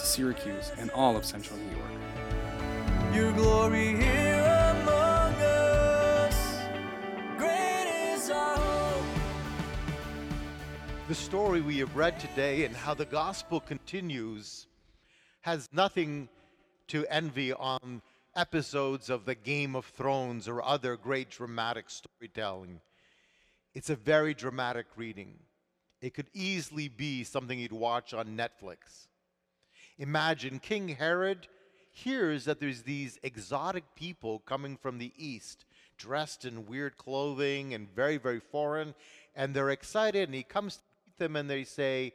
to Syracuse and all of central New York. Your glory here among us. Great is our hope. The story we have read today and how the gospel continues has nothing to envy on episodes of the Game of Thrones or other great dramatic storytelling. It's a very dramatic reading. It could easily be something you'd watch on Netflix. Imagine King Herod hears that there's these exotic people coming from the east, dressed in weird clothing and very, very foreign, and they're excited, and he comes to meet them, and they say,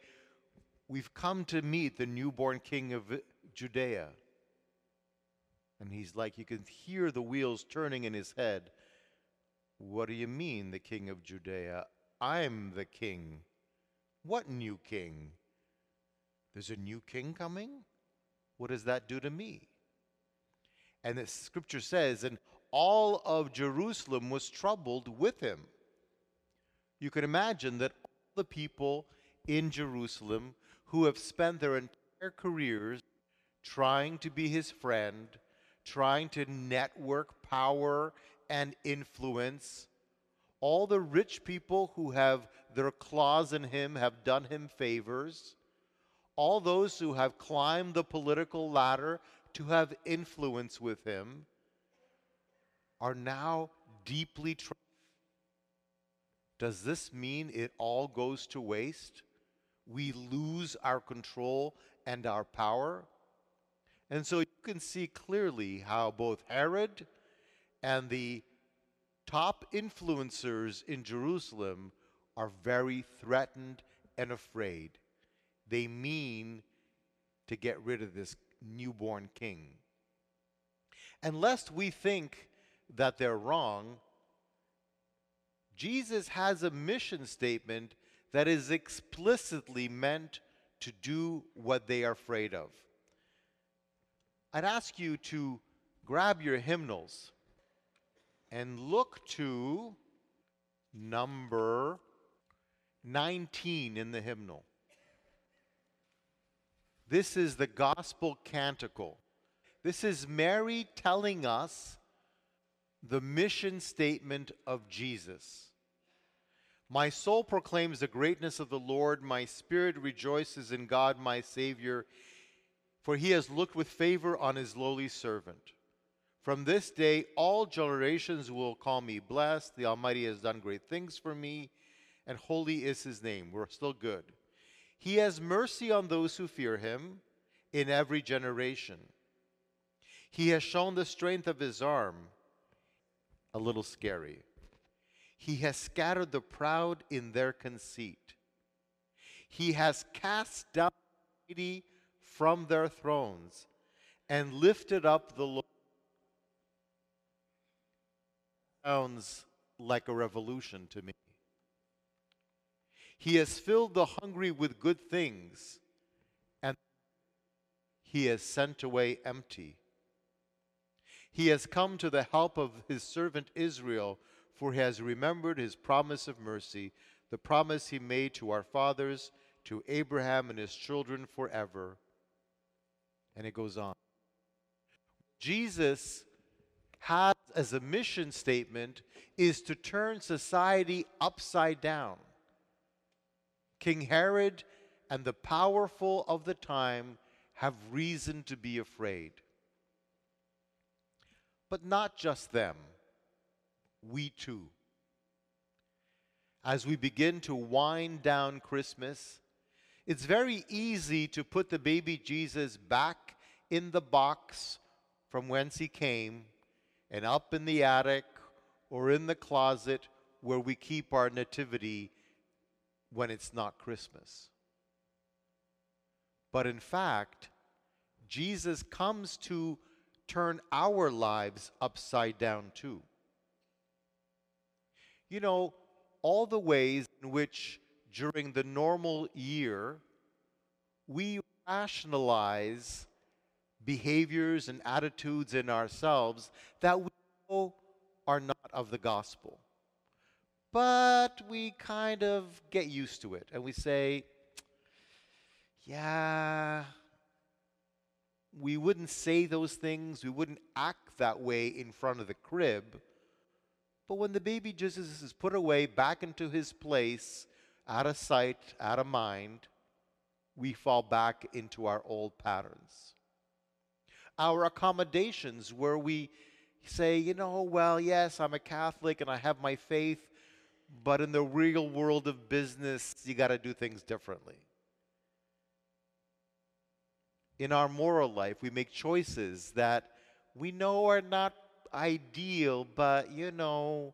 We've come to meet the newborn king of Judea. And he's like, you can hear the wheels turning in his head. What do you mean, the king of Judea? I'm the king. What new king? There's a new king coming? What does that do to me? And the scripture says, and all of Jerusalem was troubled with him. You can imagine that all the people in Jerusalem who have spent their entire careers trying to be his friend, trying to network power and influence, all the rich people who have their claws in him have done him favors, all those who have climbed the political ladder to have influence with him are now deeply troubled. Does this mean it all goes to waste? We lose our control and our power? And so you can see clearly how both Herod and the top influencers in Jerusalem are very threatened and afraid. They mean to get rid of this newborn king. And lest we think that they're wrong, Jesus has a mission statement that is explicitly meant to do what they are afraid of. I'd ask you to grab your hymnals and look to number 19 in the hymnal. This is the gospel canticle. This is Mary telling us the mission statement of Jesus. My soul proclaims the greatness of the Lord. My spirit rejoices in God, my Savior, for he has looked with favor on his lowly servant. From this day, all generations will call me blessed. The Almighty has done great things for me, and holy is his name. We're still good. He has mercy on those who fear him in every generation. He has shown the strength of his arm. A little scary. He has scattered the proud in their conceit. He has cast down the mighty from their thrones and lifted up the Lord. Sounds like a revolution to me. He has filled the hungry with good things, and he has sent away empty. He has come to the help of his servant Israel, for he has remembered his promise of mercy, the promise he made to our fathers, to Abraham and his children forever. And it goes on. Jesus has as a mission statement is to turn society upside down. King Herod and the powerful of the time have reason to be afraid. But not just them, we too. As we begin to wind down Christmas, it's very easy to put the baby Jesus back in the box from whence he came and up in the attic or in the closet where we keep our nativity when it's not Christmas. But in fact, Jesus comes to turn our lives upside down too. You know, all the ways in which during the normal year we rationalize behaviors and attitudes in ourselves that we know are not of the gospel. But we kind of get used to it and we say, yeah, we wouldn't say those things, we wouldn't act that way in front of the crib. But when the baby Jesus is put away back into his place, out of sight, out of mind, we fall back into our old patterns. Our accommodations, where we say, you know, well, yes, I'm a Catholic and I have my faith, but in the real world of business, you got to do things differently. In our moral life, we make choices that we know are not ideal, but you know,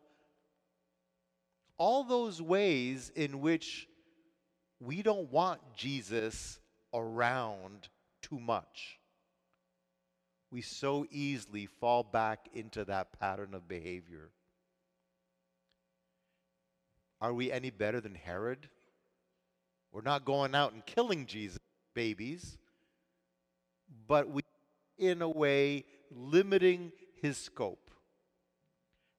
all those ways in which we don't want Jesus around too much. We so easily fall back into that pattern of behavior. Are we any better than Herod? We're not going out and killing Jesus babies, but we, in a way, limiting his scope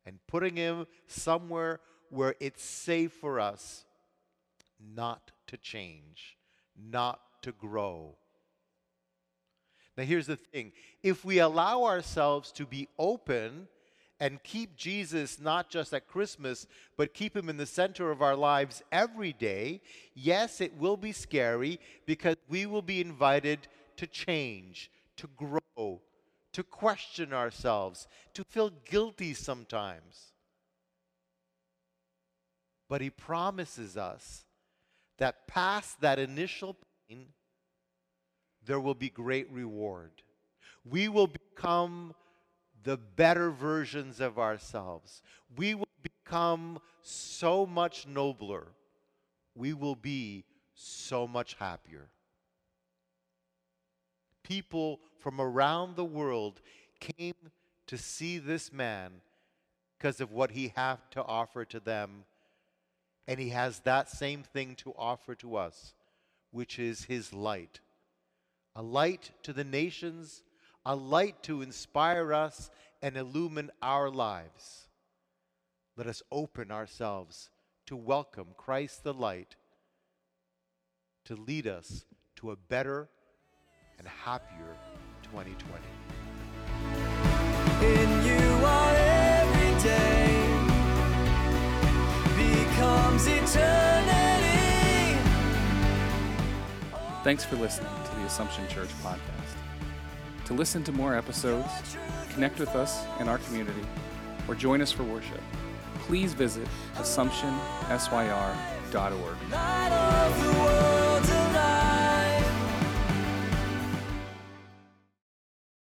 and putting him somewhere where it's safe for us not to change, not to grow. Now, here's the thing if we allow ourselves to be open and keep Jesus not just at Christmas, but keep him in the center of our lives every day, yes, it will be scary because we will be invited to change, to grow, to question ourselves, to feel guilty sometimes. But he promises us that past that initial pain, there will be great reward. We will become the better versions of ourselves. We will become so much nobler. We will be so much happier. People from around the world came to see this man because of what he had to offer to them. And he has that same thing to offer to us, which is his light. A light to the nations, a light to inspire us and illumine our lives. Let us open ourselves to welcome Christ the light to lead us to a better and happier 2020. In you our every day becomes eternity. Thanks for listening to the Assumption Church podcast. To listen to more episodes, connect with us and our community, or join us for worship, please visit AssumptionSYR.org.